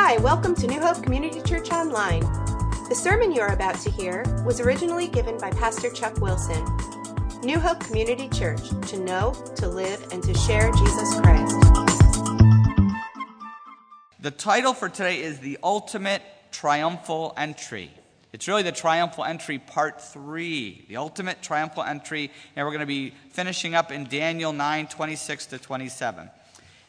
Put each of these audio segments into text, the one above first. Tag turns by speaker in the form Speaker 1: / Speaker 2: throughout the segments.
Speaker 1: Hi, welcome to New Hope Community Church Online. The sermon you are about to hear was originally given by Pastor Chuck Wilson. New Hope Community Church, to know, to live, and to share Jesus Christ.
Speaker 2: The title for today is The Ultimate Triumphal Entry. It's really the triumphal entry part three, the ultimate triumphal entry, and we're going to be finishing up in Daniel 9 26 to 27.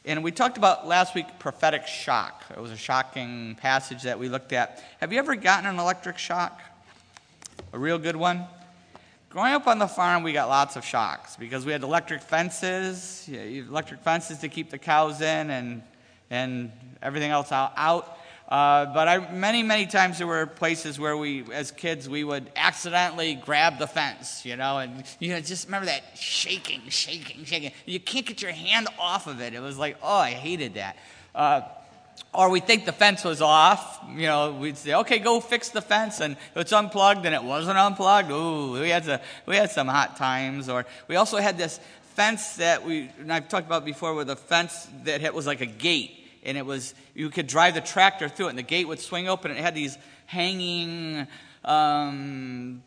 Speaker 2: And we talked about last week prophetic shock. It was a shocking passage that we looked at. Have you ever gotten an electric shock? A real good one? Growing up on the farm, we got lots of shocks because we had electric fences, electric fences to keep the cows in and, and everything else out. Uh, but I, many, many times there were places where we, as kids, we would accidentally grab the fence, you know, and you know, just remember that shaking, shaking, shaking. You can't get your hand off of it. It was like, oh, I hated that. Uh, or we think the fence was off, you know, we'd say, okay, go fix the fence, and it's unplugged, and it wasn't unplugged. Ooh, we had, to, we had some hot times. Or we also had this fence that we, and I've talked about before, with a fence that was like a gate and it was you could drive the tractor through it, and the gate would swing open, and it had these hanging, um,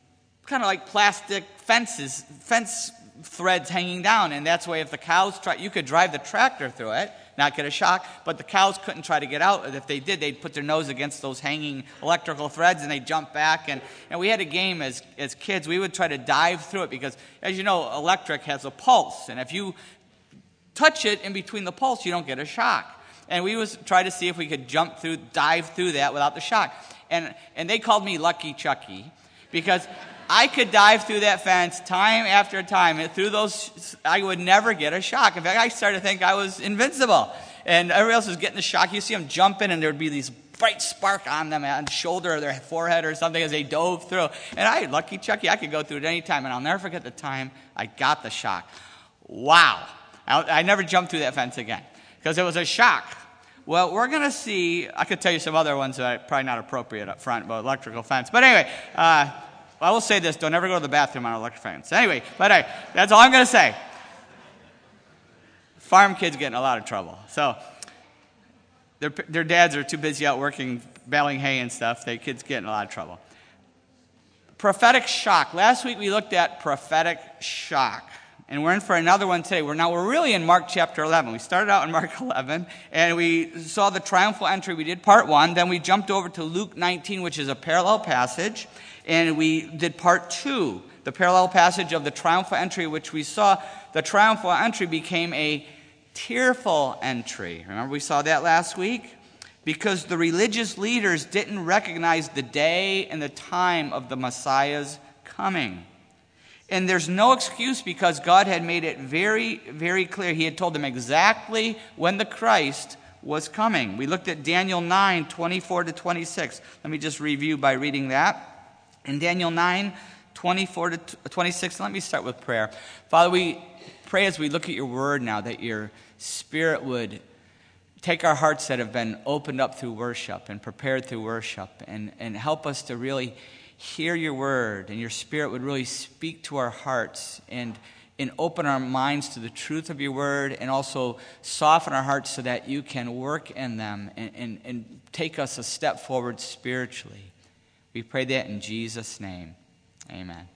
Speaker 2: kind of like plastic fences, fence threads hanging down, and that's why if the cows try, you could drive the tractor through it, not get a shock, but the cows couldn't try to get out. If they did, they'd put their nose against those hanging electrical threads and they'd jump back. And, and we had a game as, as kids, we would try to dive through it because, as you know, electric has a pulse, and if you touch it in between the pulse, you don't get a shock and we was try to see if we could jump through, dive through that without the shock. And, and they called me Lucky Chucky because I could dive through that fence time after time. And through those, I would never get a shock. In fact, I started to think I was invincible. And everybody else was getting the shock. You see them jumping, and there would be these bright spark on them on the shoulder or their forehead or something as they dove through. And I, Lucky Chucky, I could go through it any time. And I'll never forget the time I got the shock. Wow. I, I never jumped through that fence again because it was a shock. Well, we're going to see, I could tell you some other ones that are probably not appropriate up front about electrical fence. But anyway, uh, I will say this don't ever go to the bathroom on an electric fence. Anyway, but hey, that's all I'm going to say. Farm kids get in a lot of trouble. So their, their dads are too busy out working, baling hay and stuff. Their kids get in a lot of trouble. Prophetic shock. Last week we looked at prophetic shock. And we're in for another one today. We're now we're really in Mark chapter 11. We started out in Mark 11 and we saw the triumphal entry. We did part 1, then we jumped over to Luke 19 which is a parallel passage, and we did part 2, the parallel passage of the triumphal entry which we saw the triumphal entry became a tearful entry. Remember we saw that last week? Because the religious leaders didn't recognize the day and the time of the Messiah's coming. And there's no excuse because God had made it very, very clear. He had told them exactly when the Christ was coming. We looked at Daniel 9, 24 to 26. Let me just review by reading that. In Daniel 9, 24 to 26, let me start with prayer. Father, we pray as we look at your word now that your spirit would take our hearts that have been opened up through worship and prepared through worship and, and help us to really hear your word and your spirit would really speak to our hearts and, and open our minds to the truth of your word and also soften our hearts so that you can work in them and, and, and take us a step forward spiritually. We pray that in Jesus' name. Amen.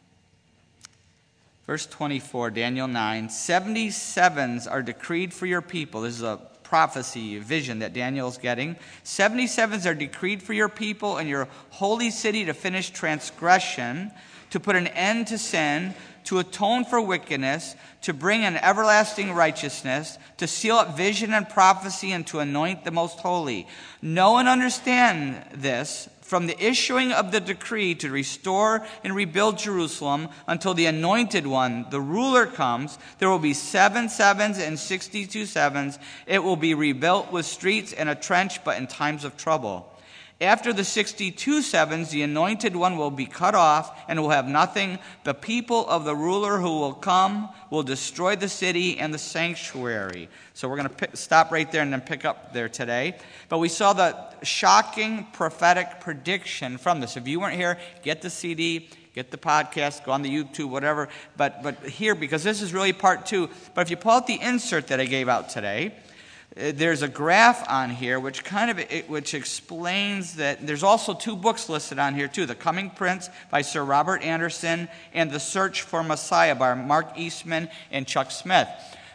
Speaker 2: Verse 24, Daniel 9 77s are decreed for your people. This is a prophecy, vision that Daniel's getting. 77s are decreed for your people and your holy city to finish transgression, to put an end to sin, to atone for wickedness, to bring an everlasting righteousness, to seal up vision and prophecy, and to anoint the most holy. Know and understand this from the issuing of the decree to restore and rebuild Jerusalem until the anointed one, the ruler, comes, there will be seven sevens and sixty two sevens. It will be rebuilt with streets and a trench, but in times of trouble. After the 62 sevens, the anointed one will be cut off and will have nothing. The people of the ruler who will come will destroy the city and the sanctuary. So we're going to stop right there and then pick up there today. But we saw the shocking prophetic prediction from this. If you weren't here, get the CD, get the podcast, go on the YouTube, whatever. But, but here, because this is really part two. But if you pull out the insert that I gave out today, Uh, there's a graph on here which kind of which explains that there's also two books listed on here too the coming prince by sir robert anderson and the search for messiah by mark eastman and chuck smith.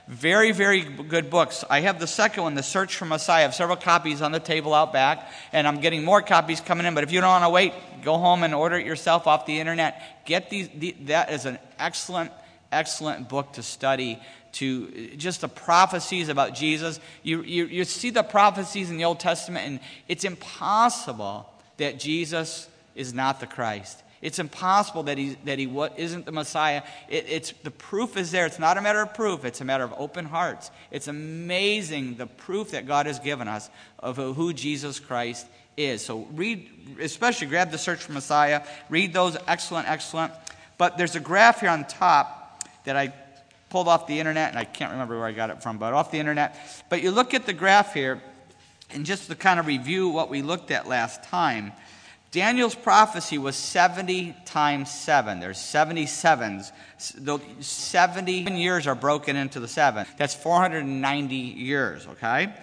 Speaker 2: Very very good books. I have the second one the search for messiah. I have several copies on the table out back and i'm getting more copies coming in but if you don't want to wait go home and order it yourself off the internet. Get these the, that is an excellent excellent book to study to just the prophecies about Jesus. You, you, you see the prophecies in the Old Testament, and it's impossible that Jesus is not the Christ. It's impossible that he, that he isn't the Messiah. It, it's, the proof is there. It's not a matter of proof, it's a matter of open hearts. It's amazing the proof that God has given us of who Jesus Christ is. So read, especially grab the search for Messiah, read those, excellent, excellent. But there's a graph here on top that I pulled off the internet, and I can't remember where I got it from, but off the internet. But you look at the graph here, and just to kind of review what we looked at last time, Daniel's prophecy was 70 times 7. There's 77s. The 70 years are broken into the 7. That's 490 years, okay?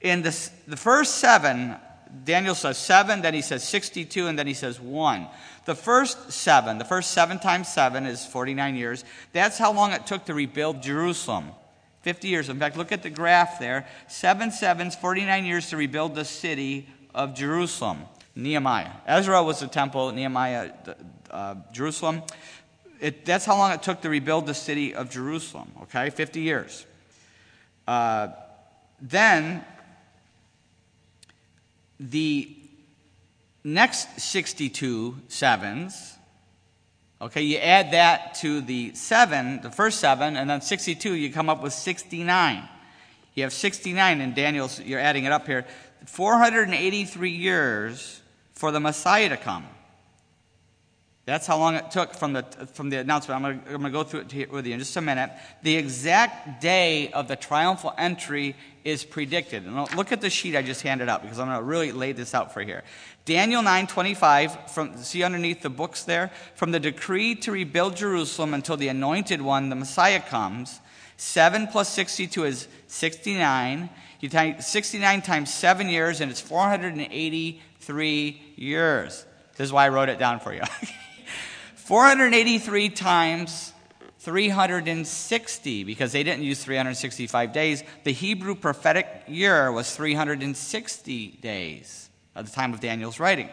Speaker 2: In the, the first 7, Daniel says 7, then he says 62, and then he says 1. The first seven, the first seven times seven is 49 years. That's how long it took to rebuild Jerusalem. 50 years. In fact, look at the graph there. Seven sevens, 49 years to rebuild the city of Jerusalem. Nehemiah. Ezra was the temple, Nehemiah, uh, Jerusalem. It, that's how long it took to rebuild the city of Jerusalem, okay? 50 years. Uh, then, the next 62 sevens, okay, you add that to the seven, the first seven, and then 62, you come up with 69. You have 69 in Daniel's, you're adding it up here. 483 years for the Messiah to come. That's how long it took from the, from the announcement. I'm going to go through it with you in just a minute. The exact day of the triumphal entry is predicted. And look at the sheet I just handed out because I'm going to really lay this out for here. Daniel 9:25 from see underneath the books there from the decree to rebuild Jerusalem until the anointed one the Messiah comes 7 plus 62 is 69 you take 69 times 7 years and it's 483 years this is why I wrote it down for you 483 times 360 because they didn't use 365 days the Hebrew prophetic year was 360 days at the time of Daniel's writing.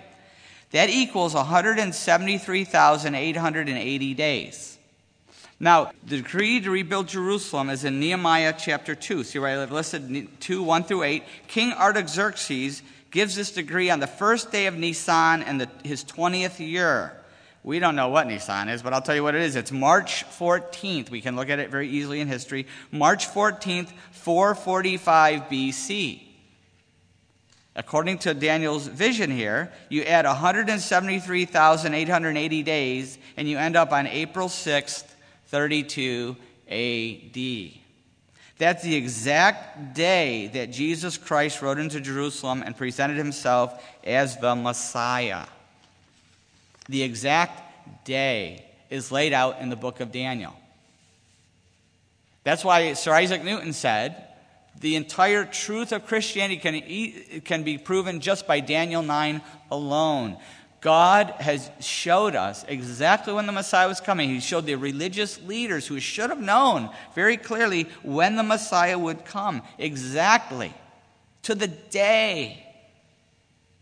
Speaker 2: That equals 173,880 days. Now, the decree to rebuild Jerusalem is in Nehemiah chapter 2. See where I listed 2, 1 through 8. King Artaxerxes gives this decree on the first day of Nisan in the, his 20th year. We don't know what Nisan is, but I'll tell you what it is. It's March 14th. We can look at it very easily in history. March 14th, 445 BC. According to Daniel's vision here, you add 173,880 days and you end up on April 6th, 32 AD. That's the exact day that Jesus Christ rode into Jerusalem and presented himself as the Messiah. The exact day is laid out in the book of Daniel. That's why Sir Isaac Newton said, the entire truth of Christianity can, can be proven just by Daniel 9 alone. God has showed us exactly when the Messiah was coming. He showed the religious leaders who should have known very clearly when the Messiah would come. Exactly. To the day.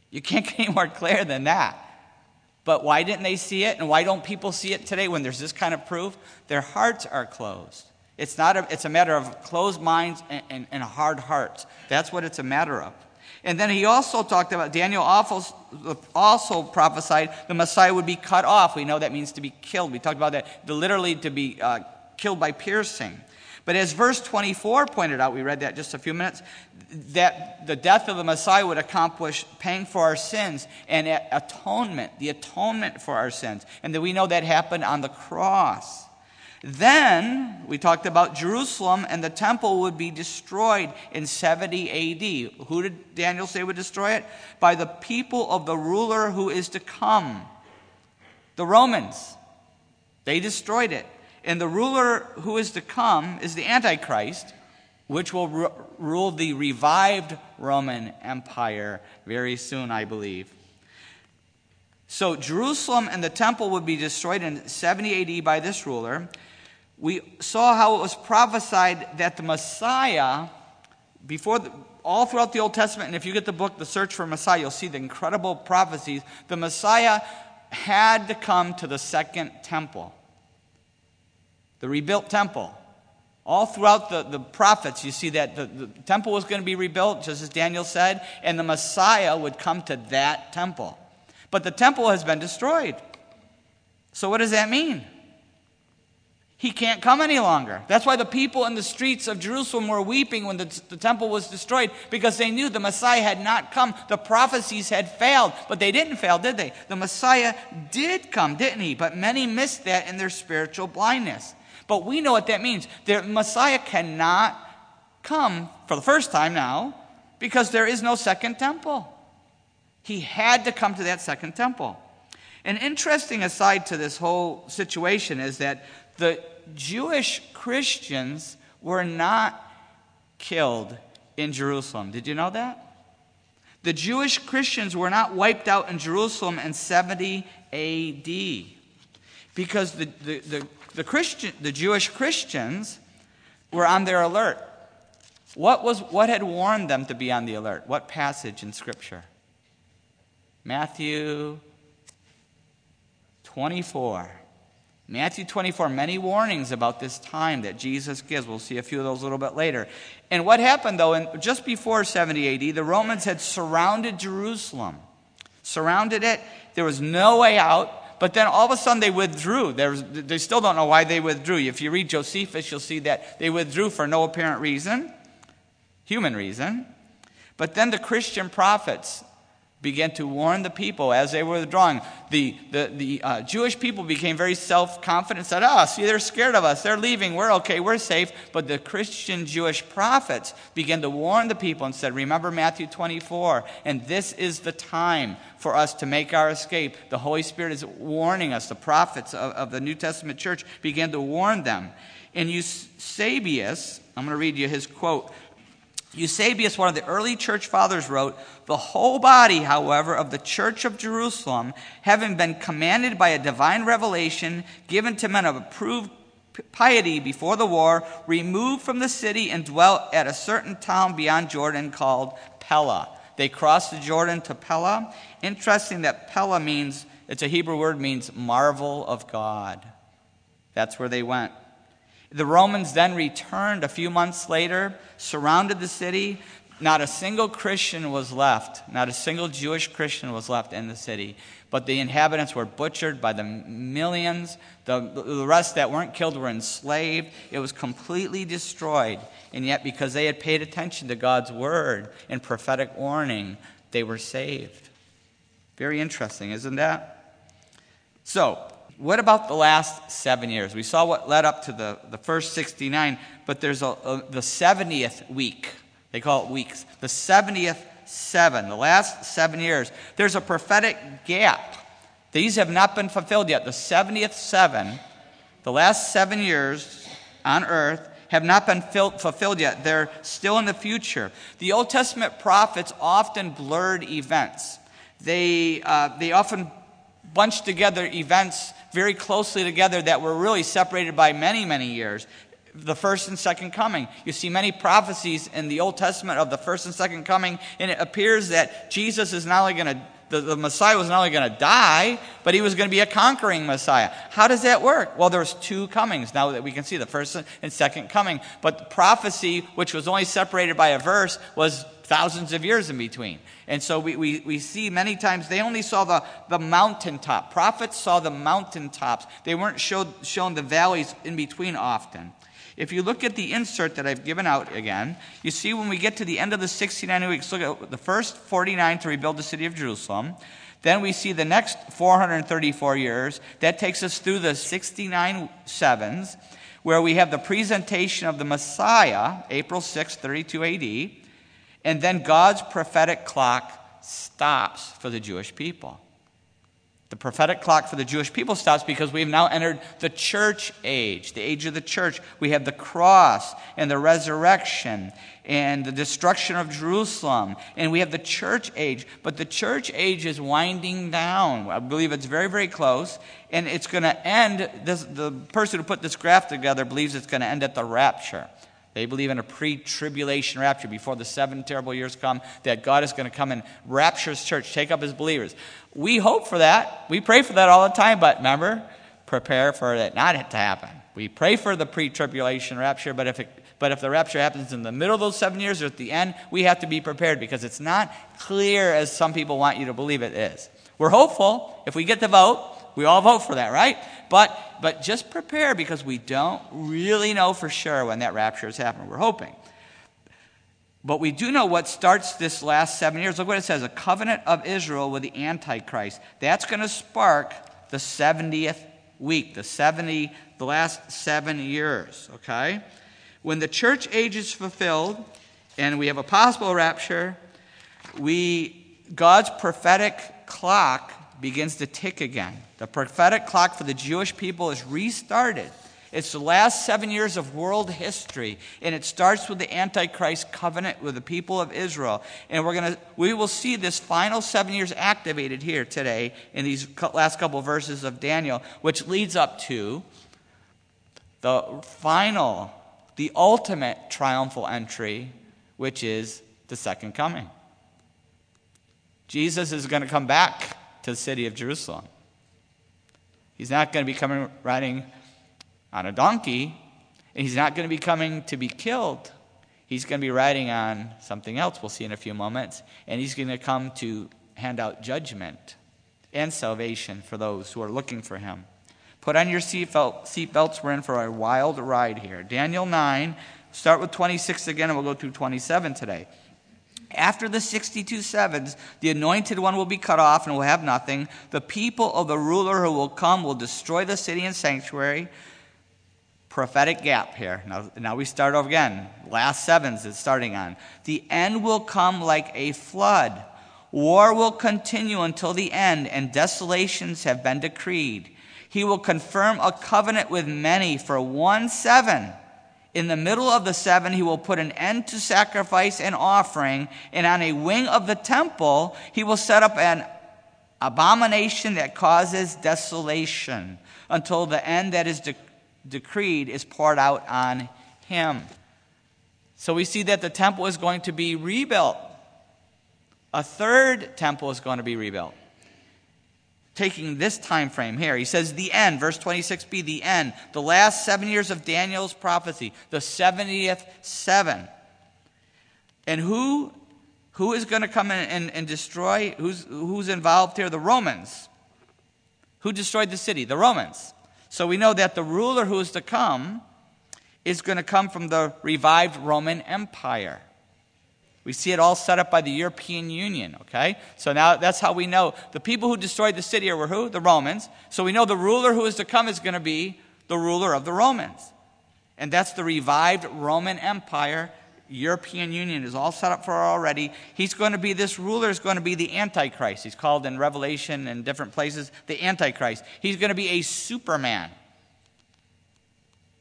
Speaker 2: You can't get any more clear than that. But why didn't they see it? And why don't people see it today when there's this kind of proof? Their hearts are closed. It's, not a, it's a matter of closed minds and, and, and hard hearts. That's what it's a matter of. And then he also talked about, Daniel also, prophesied the Messiah would be cut off. We know that means to be killed. We talked about that, literally to be uh, killed by piercing. But as verse 24 pointed out, we read that just a few minutes, that the death of the Messiah would accomplish paying for our sins and atonement, the atonement for our sins. And that we know that happened on the cross. Then we talked about Jerusalem and the temple would be destroyed in 70 AD. Who did Daniel say would destroy it? By the people of the ruler who is to come. The Romans. They destroyed it. And the ruler who is to come is the Antichrist. which will ru- rule the revived Roman Empire very soon, I believe. So, Jerusalem and the temple would be destroyed in 70 AD by this ruler. We saw how it was prophesied that the Messiah, before the, all throughout the Old Testament, and if you get the book, The Search for Messiah, you'll see the incredible prophecies. The Messiah had to come to the second temple, the rebuilt temple. All throughout the, the prophets, you see that the, the temple was going to be rebuilt, just as Daniel said, and the Messiah would come to that temple. But the temple has been destroyed. So, what does that mean? He can't come any longer. That's why the people in the streets of Jerusalem were weeping when the, the, temple was destroyed because they knew the Messiah had not come. The prophecies had failed, but they didn't fail, did they? The Messiah did come, didn't he? But many missed that in their spiritual blindness. But we know what that means. The Messiah cannot come for the first time now because there is no second temple. He had to come to that second temple. An interesting aside to this whole situation is that the Jewish Christians were not killed in Jerusalem. Did you know that? The Jewish Christians were not wiped out in Jerusalem in 70 AD because the, the, the, the, Christian, the Jewish Christians were on their alert. What, was, what had warned them to be on the alert? What passage in Scripture? Matthew 24. Matthew 24, many warnings about this time that Jesus gives. We'll see a few of those a little bit later. And what happened, though, in, just before 70 AD, the Romans had surrounded Jerusalem. Surrounded it. There was no way out. But then all of a sudden they withdrew. Was, they still don't know why they withdrew. If you read Josephus, you'll see that they withdrew for no apparent reason, human reason. But then the Christian prophets began to warn the people as they were withdrawing. The, the, the uh, Jewish people became very self confident, and said, Oh, see, they're scared of us. They're leaving. We're okay. We're safe. But the Christian Jewish prophets began to warn the people and said, Remember Matthew 24, and this is the time for us to make our escape. The Holy Spirit is warning us. The prophets of, of the New Testament church began to warn them. And Eusebius, I'm going to read you his quote. Eusebius, one of the early church fathers, wrote The whole body, however, of the church of Jerusalem, having been commanded by a divine revelation given to men of approved piety before the war, removed from the city and dwelt at a certain town beyond Jordan called Pella. They crossed the Jordan to Pella. Interesting that Pella means, it's a Hebrew word, means marvel of God. That's where they went. The Romans then returned a few months later, surrounded the city. Not a single Christian was left. Not a single Jewish Christian was left in the city. But the inhabitants were butchered by the millions. The, the rest that weren't killed were enslaved. It was completely destroyed. And yet, because they had paid attention to God's word and prophetic warning, they were saved. Very interesting, isn't that? So, what about the last seven years? We saw what led up to the, the first 69, but there's a, a, the 70th week. They call it weeks. The 70th seven, the last seven years. There's a prophetic gap. These have not been fulfilled yet. The 70th seven, the last seven years on earth, have not been fulfilled yet. They're still in the future. The Old Testament prophets often blurred events. They, uh, they often bunched together events very closely together that were really separated by many, many years. The first and second coming. You see many prophecies in the Old Testament of the first and second coming, and it appears that Jesus is not only going to the, the, Messiah was not only going to die, but he was going to be a conquering Messiah. How does that work? Well, there's two comings now that we can see the first and second coming. But the prophecy, which was only separated by a verse, was thousands of years in between. And so we, we, we see many times they only saw the, the mountaintop. Prophets saw the mountaintops, they weren't showed, shown the valleys in between often. If you look at the insert that I've given out again, you see when we get to the end of the 69 weeks, look at the first 49 to rebuild the city of Jerusalem. Then we see the next 434 years. That takes us through the 69 sevens, where we have the presentation of the Messiah, April 6, 32 AD. And then God's prophetic clock stops for the Jewish people. The prophetic clock for the Jewish people stops because we've now entered the church age, the age of the church. We have the cross and the resurrection and the destruction of Jerusalem, and we have the church age. But the church age is winding down. I believe it's very, very close, and it's going to end. This, the person who put this graph together believes it's going to end at the rapture. They believe in a pre tribulation rapture before the seven terrible years come, that God is going to come and rapture his church, take up his believers. We hope for that. We pray for that all the time, but remember, prepare for it not to happen. We pray for the pre tribulation rapture, but if, it, but if the rapture happens in the middle of those seven years or at the end, we have to be prepared because it's not clear as some people want you to believe it is. We're hopeful. If we get the vote, we all vote for that, right? But, but just prepare because we don't really know for sure when that rapture is happening. We're hoping. But we do know what starts this last seven years. Look what it says a covenant of Israel with the Antichrist. That's going to spark the 70th week, the 70, the last seven years, okay? When the church age is fulfilled and we have a possible rapture, we, God's prophetic clock begins to tick again. The prophetic clock for the Jewish people is restarted. It's the last seven years of world history, and it starts with the Antichrist covenant with the people of Israel. And we're gonna, we will see this final seven years activated here today in these last couple of verses of Daniel, which leads up to the final, the ultimate triumphal entry, which is the second coming. Jesus is going to come back to the city of Jerusalem. He's not going to be coming riding on a donkey, and he's not going to be coming to be killed. He's going to be riding on something else we'll see in a few moments, and he's going to come to hand out judgment and salvation for those who are looking for him. Put on your seatbelt, seatbelts. We're in for a wild ride here. Daniel 9, start with 26 again, and we'll go through 27 today. After the 62 sevens, the anointed one will be cut off and will have nothing. The people of the ruler who will come will destroy the city and sanctuary. Prophetic gap here. Now, now we start over again. Last sevens it's starting on. The end will come like a flood. War will continue until the end, and desolations have been decreed. He will confirm a covenant with many for one seven in the middle of the seven, he will put an end to sacrifice and offering, and on a wing of the temple, he will set up an abomination that causes desolation until the end that is de- decreed is poured out on him. So we see that the temple is going to be rebuilt. A third temple is going to be rebuilt taking this time frame here. He says the end, verse 26b, the end, the last seven years of Daniel's prophecy, the 70th seven. And who, who is going to come in and, and destroy? Who's, who's involved here? The Romans. Who destroyed the city? The Romans. So we know that the ruler who is to come is going to come from the revived Roman Empire. We see it all set up by the European Union, okay? So now that's how we know. The people who destroyed the city were who? The Romans. So we know the ruler who is to come is going to be the ruler of the Romans. And that's the revived Roman Empire. European Union is all set up for already. He's going to be, this ruler is going to be the Antichrist. He's called in Revelation and different places the Antichrist. He's going to be a Superman.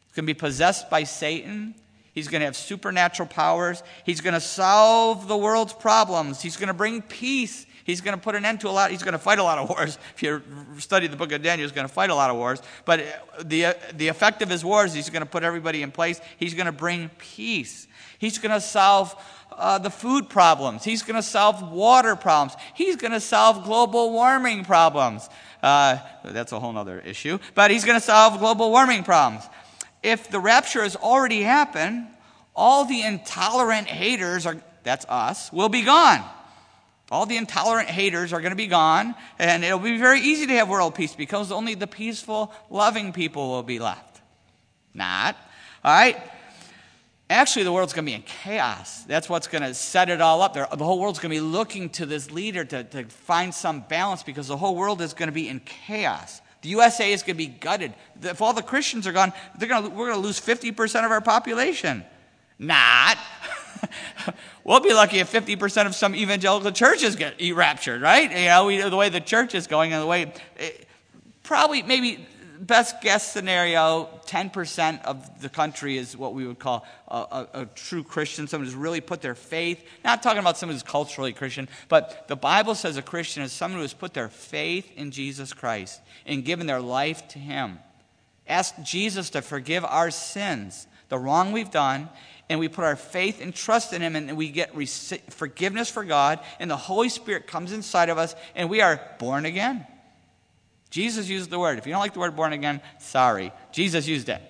Speaker 2: He's going to be possessed by Satan. He's going to have supernatural powers. He's going to solve the world's problems. He's going to bring peace. He's going to put an end to a lot. He's going to fight a lot of wars. If you study the book of Daniel, he's going to fight a lot of wars. But the, the effect of his wars, he's going to put everybody in place. He's going to bring peace. He's going to solve uh, the food problems. He's going to solve water problems. He's going to solve global warming problems. Uh, that's a whole other issue. But he's going to solve global warming problems if the rapture has already happened, all the intolerant haters are, that's us, will be gone. All the intolerant haters are going to be gone, and it'll be very easy to have world peace because only the peaceful, loving people will be left. Not. All right? Actually, the world's going to be in chaos. That's what's going to set it all up. The whole world's going to be looking to this leader to, to find some balance because the whole world is going to be in chaos. The USA is going to be gutted. If all the Christians are gone, they're going to, we're going to lose 50% of our population. Not. we'll be lucky if 50% of some evangelical churches get raptured, right? You know, we, the way the church is going and the way, it, eh, probably, maybe best guess scenario 10% of the country is what we would call a, a, a, true Christian, someone who's really put their faith, not talking about someone who's culturally Christian, but the Bible says a Christian is someone who has put their faith in Jesus Christ and given their life to Him. Ask Jesus to forgive our sins, the wrong we've done, and we put our faith and trust in Him, and we get forgiveness for God, and the Holy Spirit comes inside of us, and we are born again. Jesus used the word. If you don't like the word born again, sorry. Jesus used it.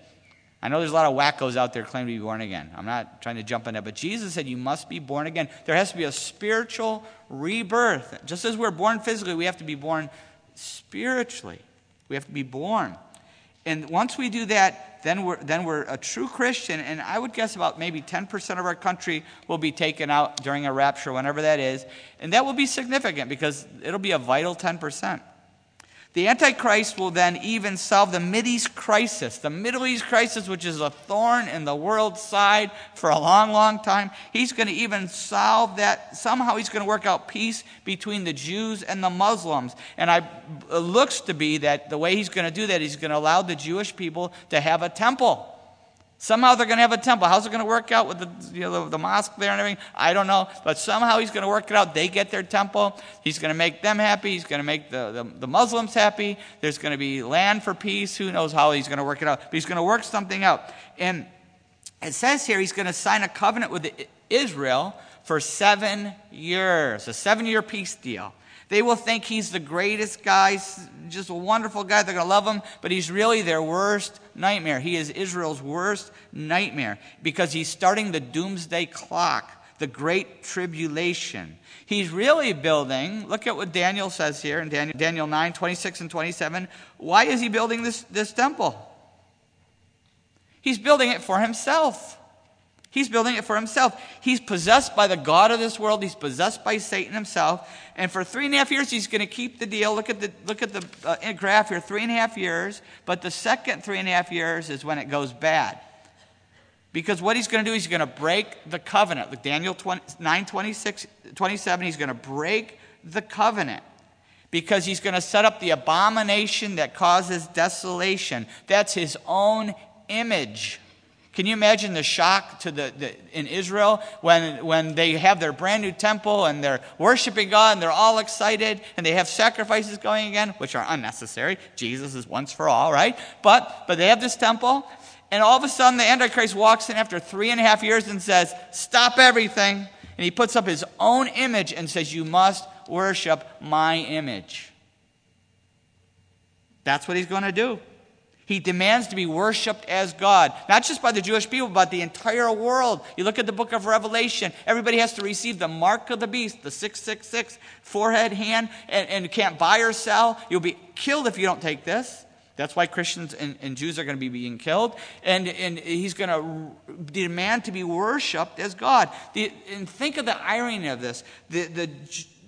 Speaker 2: I know there's a lot of wackos out there claiming to be born again. I'm not trying to jump on that, but Jesus said you must be born again. There has to be a spiritual rebirth. Just as we're born physically, we have to be born spiritually. We have to be born. And once we do that, then we're, then we're a true Christian. And I would guess about maybe 10% of our country will be taken out during a rapture, whenever that is. And that will be significant because it'll be a vital 10%. The Antichrist will then even solve the Mideast crisis, the Middle East crisis, which is a thorn in the world's side for a long, long time. He's going to even solve that. Somehow he's going to work out peace between the Jews and the Muslims. And I, it looks to be that the way he's going to do that, he's going to allow the Jewish people to have a temple. Somehow they're going to have a temple. How's it going to work out with the, you know, the, the, mosque there and everything? I don't know. But somehow he's going to work it out. They get their temple. He's going to make them happy. He's going to make the, the, the Muslims happy. There's going to be land for peace. Who knows how he's going to work it out? But he's going to work something out. And it says here he's going to sign a covenant with Israel for seven years, a seven year peace deal. They will think he's the greatest guy, just a wonderful guy. They're going to love him, but he's really their worst nightmare. He is Israel's worst nightmare because he's starting the doomsday clock, the great tribulation. He's really building, look at what Daniel says here in Daniel, Daniel 9 26 and 27. Why is he building this, this temple? He's building it for himself. He's building it for himself. He's possessed by the God of this world. He's possessed by Satan himself. And for three and a half years, he's going to keep the deal. Look at the, look at the uh, graph here three and a half years. But the second three and a half years is when it goes bad. Because what he's going to do is he's going to break the covenant. Look, Daniel 20, 9 26, 27, he's going to break the covenant because he's going to set up the abomination that causes desolation. That's his own image. Can you imagine the shock to the, the, in Israel when, when they have their brand new temple and they're worshiping God and they're all excited and they have sacrifices going again, which are unnecessary. Jesus is once for all, right? But, but they have this temple and all of a sudden the Antichrist walks in after three and a half years and says, Stop everything. And he puts up his own image and says, You must worship my image. That's what he's going to do. He demands to be worshiped as God, not just by the Jewish people, but the entire world. You look at the book of Revelation, everybody has to receive the mark of the beast, the 666 forehead, hand, and, and you can't buy or sell. You'll be killed if you don't take this. That's why Christians and, and Jews are going to be being killed. And, and he's going to demand to be worshiped as God. The, and think of the irony of this. The, the,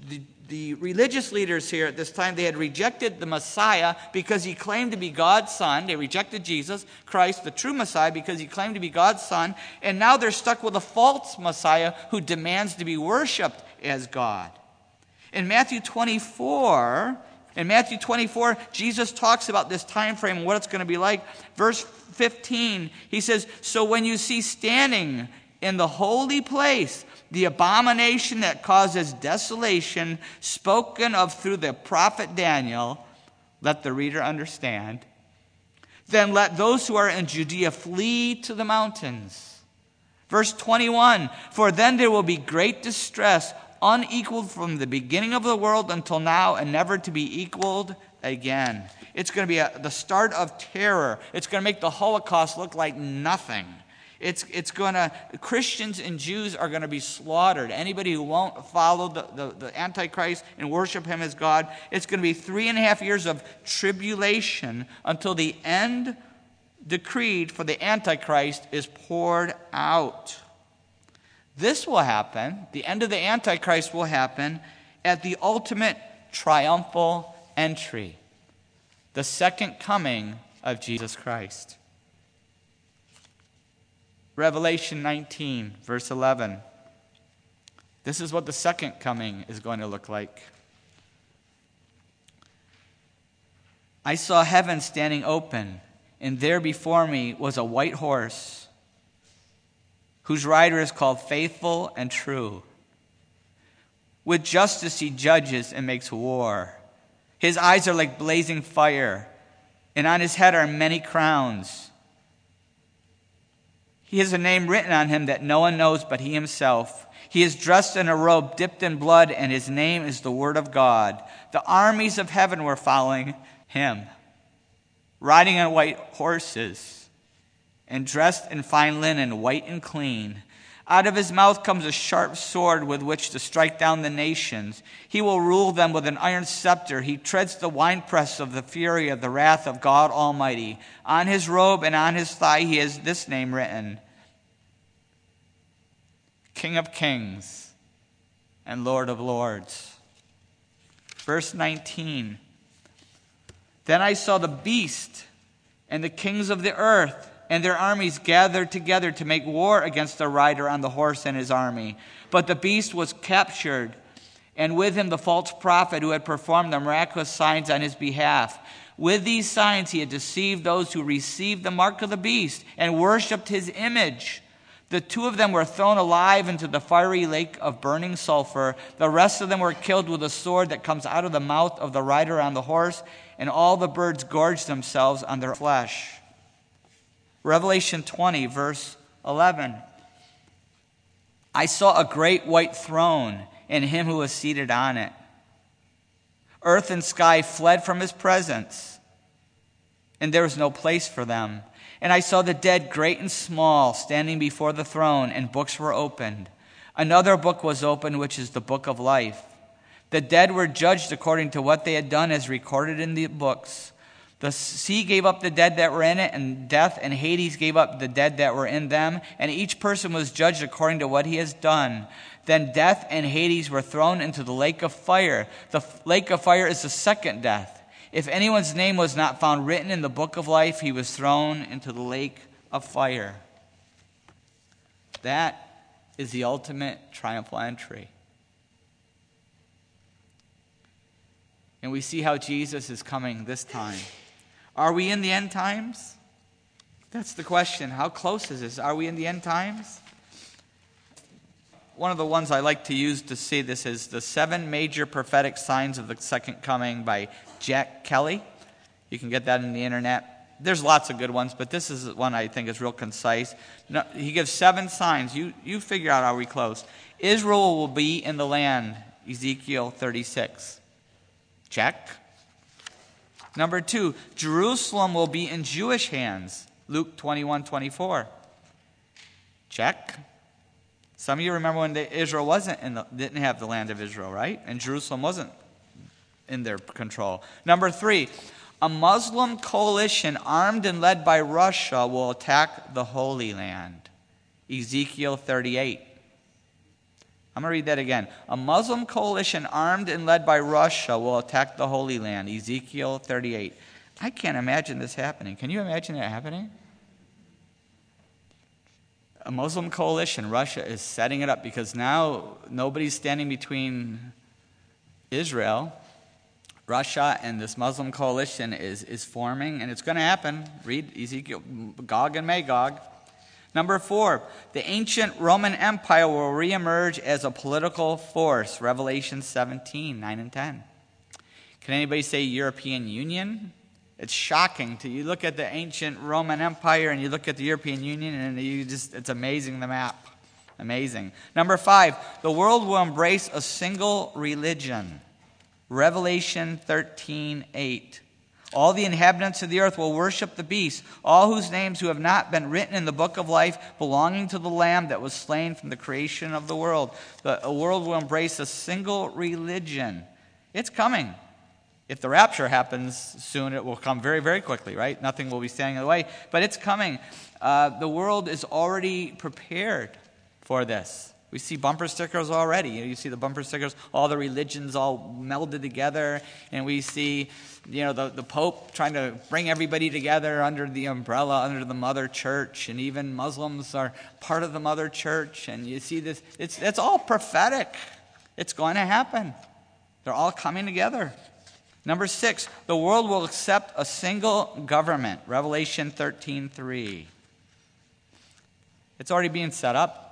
Speaker 2: the the religious leaders here at this time, they had rejected the Messiah because he claimed to be God's son. They rejected Jesus, Christ, the true Messiah, because he claimed to be God's son. And now they're stuck with a false Messiah who demands to be worshiped as God. In Matthew 24, in Matthew 24, Jesus talks about this time frame and what it's going to be like. Verse 15, he says, So when you see standing in the holy place the abomination that causes desolation, spoken of through the prophet Daniel, let the reader understand. Then let those who are in Judea flee to the mountains. Verse 21 For then there will be great distress, unequaled from the beginning of the world until now, and never to be equaled again. It's going to be a, the start of terror. It's going to make the Holocaust look like nothing. It's, it's going to, Christians and Jews are going to be slaughtered. Anybody who won't follow the, the, the, Antichrist and worship him as God, it's going to be three and a half years of tribulation until the end decreed for the Antichrist is poured out. This will happen, the end of the Antichrist will happen at the ultimate triumphal entry, the second coming of Jesus Christ. Revelation 19, verse 11. This is what the second coming is going to look like. I saw heaven standing open, and there before me was a white horse, whose rider is called Faithful and True. With justice he judges and makes war. His eyes are like blazing fire, and on his head are many crowns. He has a name written on him that no one knows but he himself. He is dressed in a robe dipped in blood, and his name is the Word of God. The armies of heaven were following him, riding on white horses, and dressed in fine linen, white and clean. Out of his mouth comes a sharp sword with which to strike down the nations. He will rule them with an iron scepter. He treads the winepress of the fury of the wrath of God Almighty. On his robe and on his thigh he has this name written King of Kings and Lord of Lords. Verse 19 Then I saw the beast and the kings of the earth and their armies gathered together to make war against the rider on the horse and his army. But the beast was captured, and with him the false prophet who had performed the miraculous signs on his behalf. With these signs, he had deceived those who received the mark of the beast and worshiped his image. The two of them were thrown alive into the fiery lake of burning sulfur. The rest of them were killed with a sword that comes out of the mouth of the rider on the horse, and all the birds gorged themselves on their flesh. Revelation 20, verse 11. I saw a great white throne and him who was seated on it. Earth and sky fled from his presence, and there was no place for them. And I saw the dead, great and small, standing before the throne, and books were opened. Another book was opened, which is the book of life. The dead were judged according to what they had done, as recorded in the books. The sea gave up the dead that were in it, and death and Hades gave up the dead that were in them, and each person was judged according to what he has done. Then death and Hades were thrown into the lake of fire. The lake of fire is the second death. If anyone's name was not found written in the book of life, he was thrown into the lake of fire. That is the ultimate triumphal entry. And we see how Jesus is coming this time. Are we in the end times? That's the question. How close is this? Are we in the end times? One of the ones I like to use to see this is The Seven Major Prophetic Signs of the Second Coming by Jack Kelly. You can get that in the internet. There's lots of good ones, but this is one I think is real concise. No, he gives seven signs. You, you figure out, are we close? Israel will be in the land, Ezekiel 36. Check. Number two, Jerusalem will be in Jewish hands. Luke 21 24. Check. Some of you remember when Israel wasn't in the, didn't have the land of Israel, right? And Jerusalem wasn't in their control. Number three, a Muslim coalition armed and led by Russia will attack the Holy Land. Ezekiel 38. I'm going to read that again. A Muslim coalition armed and led by Russia will attack the Holy Land. Ezekiel 38. I can't imagine this happening. Can you imagine that happening? A Muslim coalition, Russia is setting it up because now nobody's standing between Israel, Russia, and this Muslim coalition is, is forming, and it's going to happen. Read Ezekiel, Gog and Magog. Number four, the ancient Roman Empire will reemerge as a political force. Revelation 17, 9 and 10. Can anybody say European Union? It's shocking to you look at the ancient Roman Empire and you look at the European Union and you just it's amazing the map. Amazing. Number 5, the world will embrace a single religion. Revelation 13, 8. All the inhabitants of the earth will worship the beast, all whose names who have not been written in the book of life belonging to the Lamb that was slain from the creation of the world. The world will embrace a single religion. It's coming. If the rapture happens soon, it will come very, very quickly, right? Nothing will be standing in the way, but it's coming. Uh, the world is already prepared for this. We see bumper stickers already. You, know, you see the bumper stickers, all the religions all melded together, and we see, you know, the, the Pope trying to bring everybody together under the umbrella, under the Mother Church, and even Muslims are part of the Mother Church. And you see this, it's, it's all prophetic. It's going to happen. They're all coming together. Number six, the world will accept a single government. Revelation 13 3. It's already being set up.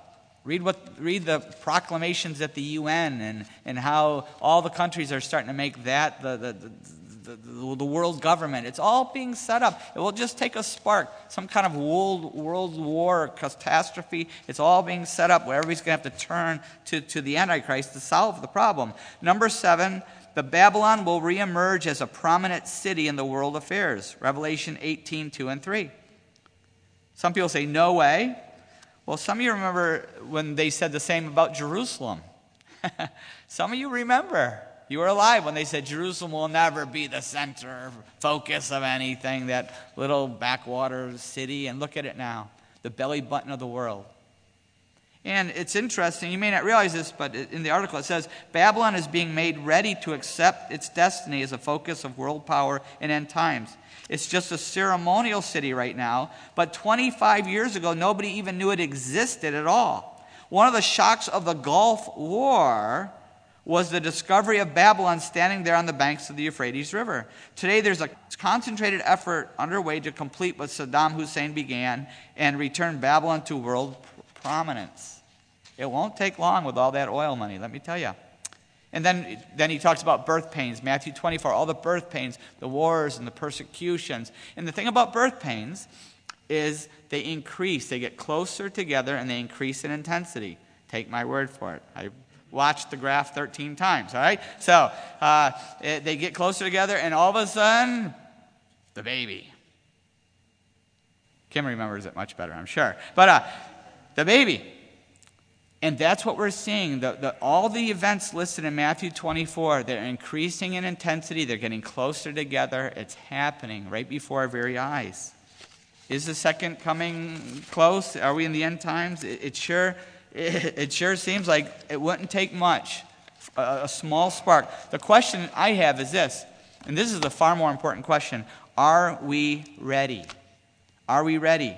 Speaker 2: Read, what, read the proclamations at the UN and, and how all the countries are starting to make that the, the, the, the, the world government. It's all being set up. It will just take a spark, some kind of world, world war catastrophe. It's all being set up where everybody's going to have to turn to, to the Antichrist to solve the problem. Number seven, the Babylon will reemerge as a prominent city in the world affairs. Revelation 18, 2 and 3. Some people say, no way. Well, some of you remember when they said the same about Jerusalem. some of you remember. You were alive when they said Jerusalem will never be the center focus of anything, that little backwater city. And look at it now the belly button of the world. And it's interesting, you may not realize this, but in the article it says Babylon is being made ready to accept its destiny as a focus of world power in end times. It's just a ceremonial city right now, but 25 years ago, nobody even knew it existed at all. One of the shocks of the Gulf War was the discovery of Babylon standing there on the banks of the Euphrates River. Today, there's a concentrated effort underway to complete what Saddam Hussein began and return Babylon to world prominence. It won't take long with all that oil money, let me tell you. And then, then he talks about birth pains, Matthew 24, all the birth pains, the wars and the persecutions. And the thing about birth pains is they increase, they get closer together and they increase in intensity. Take my word for it. I watched the graph 13 times, all right? So uh, it, they get closer together and all of a sudden, the baby. Kim remembers it much better, I'm sure. But uh, the baby. And that's what we're seeing. The, the, all the events listed in Matthew 24, they're increasing in intensity. They're getting closer together. It's happening right before our very eyes. Is the second coming close? Are we in the end times? It, it sure, it, it, sure seems like it wouldn't take much, a, a small spark. The question I have is this, and this is the far more important question Are we ready? Are we ready?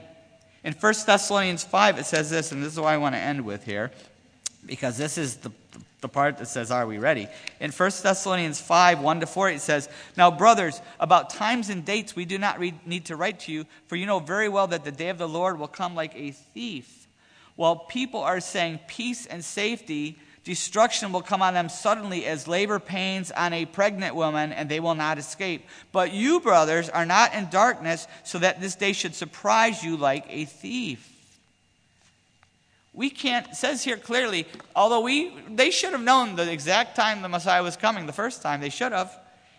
Speaker 2: In 1 Thessalonians 5, it says this, and this is what I want to end with here, because this is the, the part that says, Are we ready? In 1 Thessalonians 5, 1 to 4, it says, Now, brothers, about times and dates we do not need to write to you, for you know very well that the day of the Lord will come like a thief. While people are saying peace and safety, Destruction will come on them suddenly as labor pains on a pregnant woman, and they will not escape. But you, brothers, are not in darkness, so that this day should surprise you like a thief. We can't, says here clearly, although we, they should have known the exact time the Messiah was coming the first time, they should have.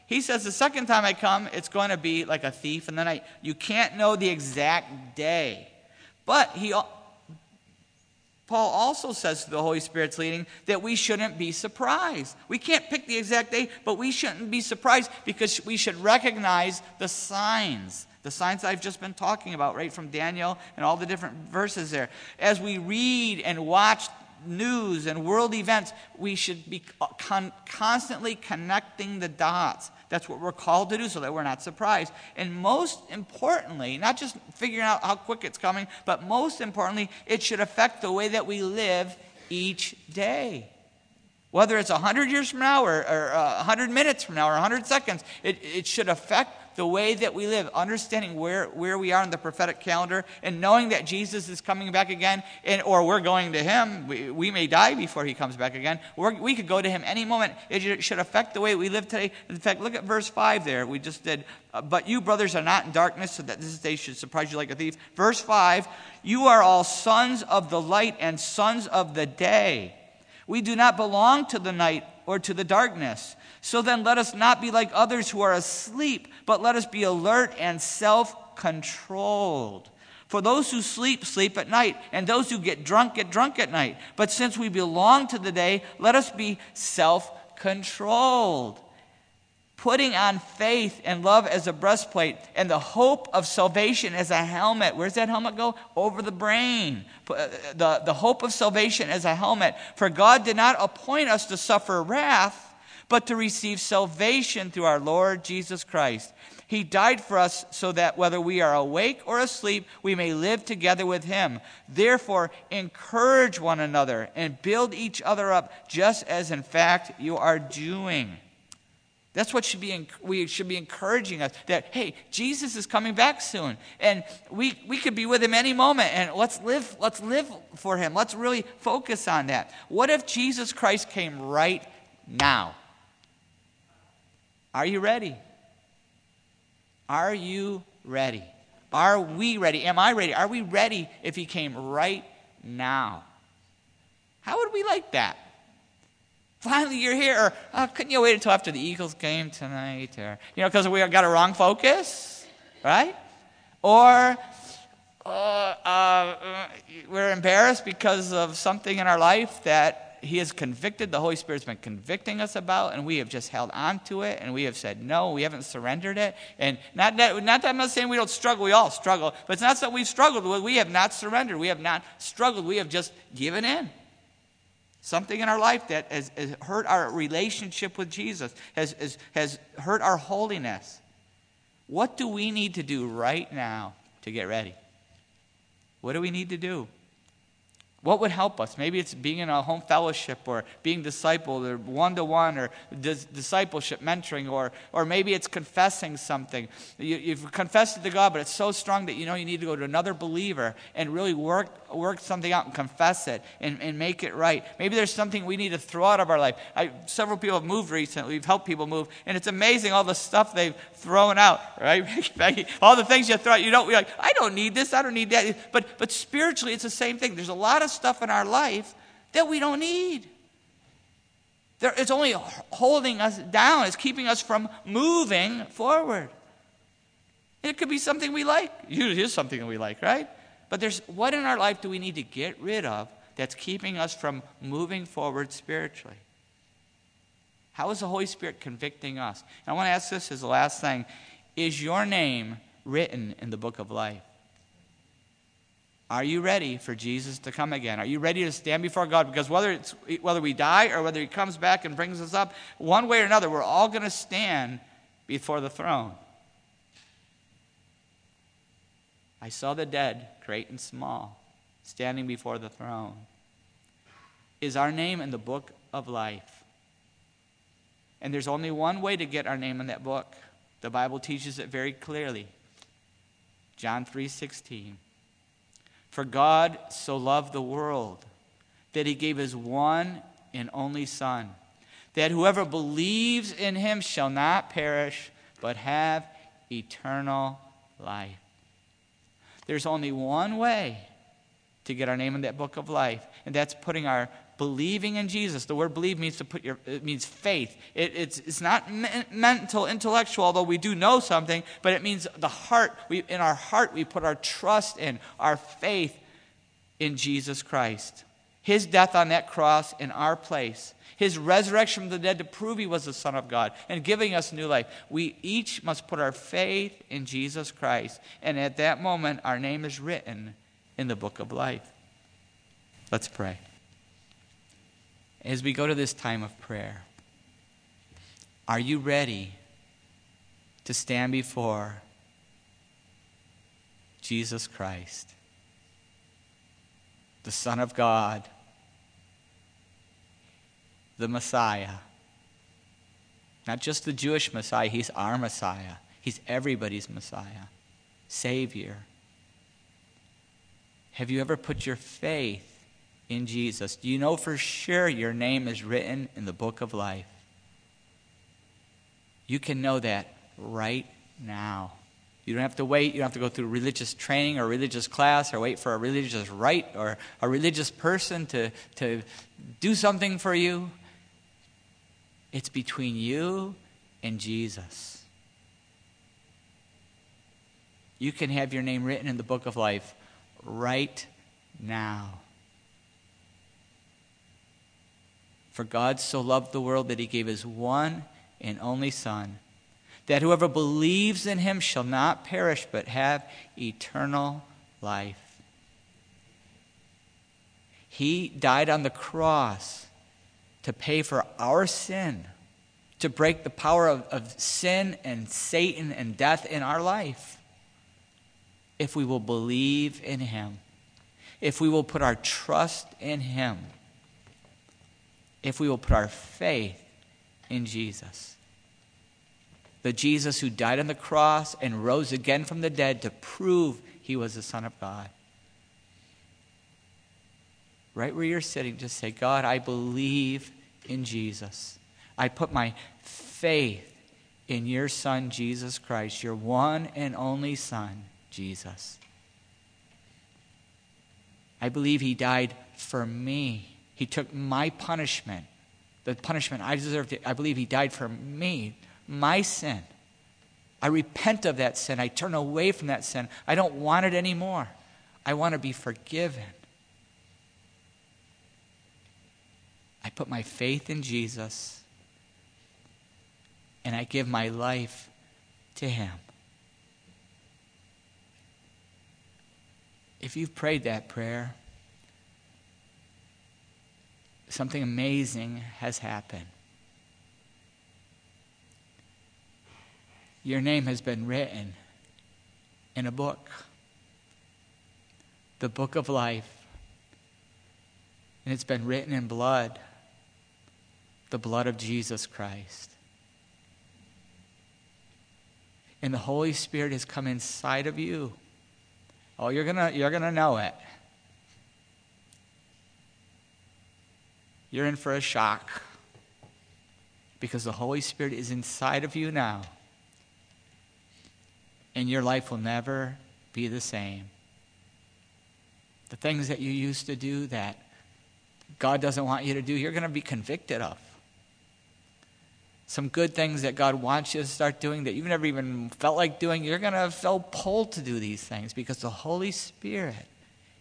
Speaker 2: He says, the second time I come, it's going to be like a thief in the night. You can't know the exact day. But he Paul also says to the Holy Spirit's leading that we shouldn't be surprised. We can't pick the exact day, but we shouldn't be surprised because we should recognize the signs. The signs I've just been talking about, right from Daniel and all the different verses there. As we read and watch news and world events, we should be con- constantly connecting the dots. That's what we're called to do so that we're not surprised. And most importantly, not just figuring out how quick it's coming, but most importantly, it should affect the way that we live each day. Whether it's 100 years from now or, or uh, 100 minutes from now or 100 seconds, it, it should affect the way that we live, understanding where, where we are in the prophetic calendar, and knowing that Jesus is coming back again, and, or we're going to him. We, we may die before he comes back again. We're, we could go to him any moment. It should affect the way we live today. In fact, look at verse 5 there. We just did. Uh, but you, brothers, are not in darkness, so that this day should surprise you like a thief. Verse 5 You are all sons of the light and sons of the day. We do not belong to the night or to the darkness. So then let us not be like others who are asleep, but let us be alert and self controlled. For those who sleep, sleep at night, and those who get drunk, get drunk at night. But since we belong to the day, let us be self controlled. putting on faith and love as a breastplate, and the hope of salvation as a helmet. Where's that helmet go? Over the brain. Uh, the, the hope of salvation as a helmet. For God did not appoint us to suffer wrath, but to receive salvation through our Lord Jesus Christ. He died for us so that whether we are awake or asleep, we may live together with Him. Therefore, encourage one another and build each other up, just as in fact you are doing. That's what should be, we should be encouraging us that, hey, Jesus is coming back soon. And we, we could be with him any moment. And let's live, let's live for him. Let's really focus on that. What if Jesus Christ came right now? Are you ready? Are you ready? Are we ready? Am I ready? Are we ready if he came right now? How would we like that? Finally, you're here. Or oh, couldn't you wait until after the Eagles game tonight? Or, you know, because we got a wrong focus, right? Or uh, uh, we're embarrassed because of something in our life that he has convicted, the Holy Spirit's been convicting us about, and we have just held on to it, and we have said no, we haven't surrendered it. And not that, not that I'm not saying we don't struggle, we all struggle, but it's not that we've struggled with, we have not surrendered, we have not struggled, we have just given in. Something in our life that has, has hurt our relationship with Jesus, has, has, has hurt our holiness. What do we need to do right now to get ready? What do we need to do? What would help us? Maybe it's being in a home fellowship or being discipled or one to one or dis- discipleship, mentoring, or, or maybe it's confessing something. You, have confessed it to God, but it's so strong that you know you need to go to another believer and really work, work something out and confess it and, and make it right. Maybe there's something we need to throw out of our life. I, several people have moved recently. We've helped people move, and it's amazing all the stuff they've thrown out, right? all the things you throw out, you don't, you're like, I don't need this, I don't need that. But, but spiritually, it's the same thing. There's a lot of stuff in our life that we don't need. There, it's only holding us down, it's keeping us from moving forward. It could be something we like. Usually is something that we like, right? But there's what in our life do we need to get rid of that's keeping us from moving forward spiritually? How is the Holy Spirit convicting us? And I want to ask this as the last thing Is your name written in the book of life? Are you ready for Jesus to come again? Are you ready to stand before God? Because whether, it's, whether we die or whether He comes back and brings us up, one way or another, we're all going to stand before the throne. I saw the dead, great and small, standing before the throne. Is our name in the book of life? And there's only one way to get our name in that book. The Bible teaches it very clearly. John 3:16. For God so loved the world that he gave his one and only Son, that whoever believes in him shall not perish, but have eternal life. There's only one way to get our name in that book of life, and that's putting our believing in Jesus. The word believe means to put your, it means faith. It, it's, it's not me- mental, intellectual, although we do know something, but it means the heart. We, in our heart, we put our trust in, our faith in Jesus Christ. His death on that cross in our place. His resurrection from the dead to prove he was the Son of God and giving us new life. We each must put our faith in Jesus Christ. And at that moment, our name is written in the book of life. Let's pray as we go to this time of prayer, are you ready to stand before Jesus Christ, the Son of God, the Messiah? Not just the Jewish Messiah, He's our Messiah. He's everybody's Messiah, Savior. Have you ever put your faith in Jesus, do you know for sure your name is written in the book of life? You can know that right now. You don't have to wait. You don't have to go through religious training or religious class or wait for a religious rite or a religious person to, to do something for you. It's between you and Jesus. You can have your name written in the book of life right now. For God so loved the world that he gave his one and only Son, that whoever believes in him shall not perish but have eternal life. He died on the cross to pay for our sin, to break the power of, of sin and Satan and death in our life. If we will believe in him, if we will put our trust in him, if we will put our faith in Jesus the Jesus who died on the cross and rose again from the dead to prove he was the Son of God. Right where you're sitting, just say, God, I believe in Jesus. I put my faith in your Son, Jesus Christ, your one and only Son, Jesus. I believe he died for me. He took my punishment, the punishment I deserved. I believe he died for me my sin. I repent of that sin. I turn away from that sin. I don't want it anymore. I want to be forgiven. I put my faith in Jesus and I give my life to Him. If you've prayed that prayer, something amazing has happened. your name has been written in a book, the book of life. And it's been written in blood, the blood of Jesus Christ. And the Holy Spirit has come inside of you. Oh, you're going you're going to know it. You're in for a shock because the Holy Spirit is inside of you now and your life will never be the same. The things that you used to do that God doesn't want you to do, you're going to be convicted of. Some good things that God wants you to start doing that you've never even felt like doing, you're going to feel pulled to do these things because the Holy Spirit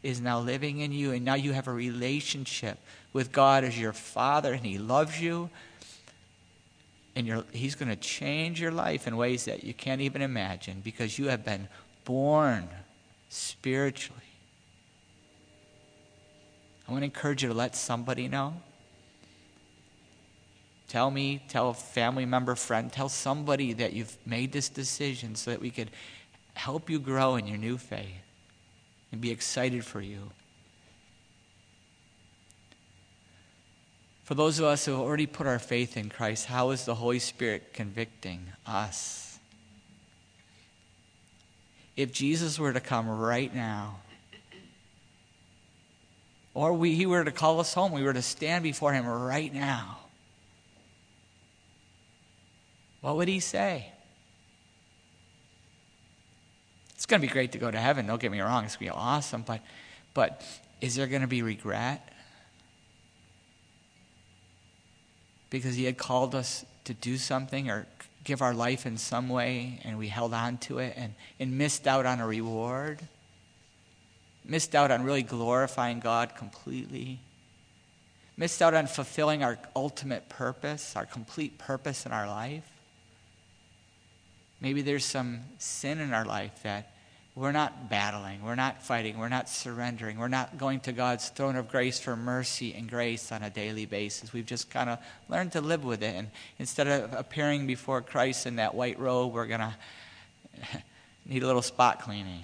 Speaker 2: is now living in you, and now you have a relationship with God as your Father, and He loves you and he's going to change your life in ways that you can't even imagine because you have been born spiritually. I want to encourage you to let somebody know. Tell me, tell a family member, friend, tell somebody that you've made this decision so that we could help you grow in your new faith and be excited for you. For those of us who have already put our faith in Christ, how is the Holy Spirit convicting us? If Jesus were to come right now, or we, he were to call us home, we were to stand before him right now, what would he say? It's going to be great to go to heaven, don't get me wrong, it's going to be awesome, but, but is there going to be regret? because He had called us to do something or give our life in some way, and we held on to it and, and missed out on a reward, missed out on really glorifying God completely, missed out on fulfilling our ultimate purpose, our complete purpose in our life. Maybe there's some sin in our life that we're not battling, we're not fighting, we're not surrendering, we're not going to God's throne of grace for mercy and grace on a daily basis. We've just kind of learned to live with it. And instead of appearing before Christ in that white robe, we're going to need a little spot cleaning.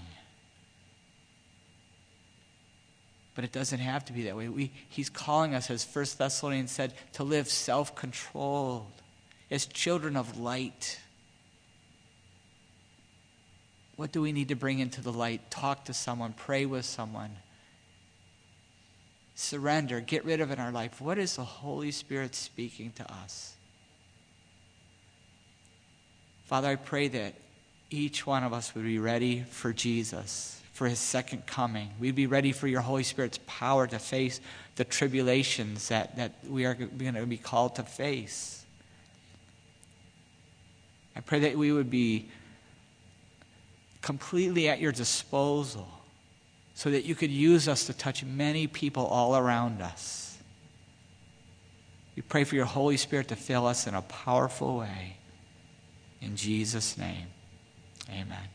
Speaker 2: But it doesn't have to be that way. We, he's calling us, as 1 Thessalonians said, to live self controlled as children of light what do we need to bring into the light? Talk to someone, pray with someone. Surrender, get rid of in our life. What is the Holy Spirit speaking to us? Father, I pray that each one of us would be ready for Jesus, for his second coming. We'd be ready for your Holy Spirit's power to face the tribulations that, that we are going to be called to face. I pray that we would be completely at your disposal so that you could use us to touch many people all around us. We pray for your Holy Spirit to fill us in a powerful way. In Jesus' name, amen.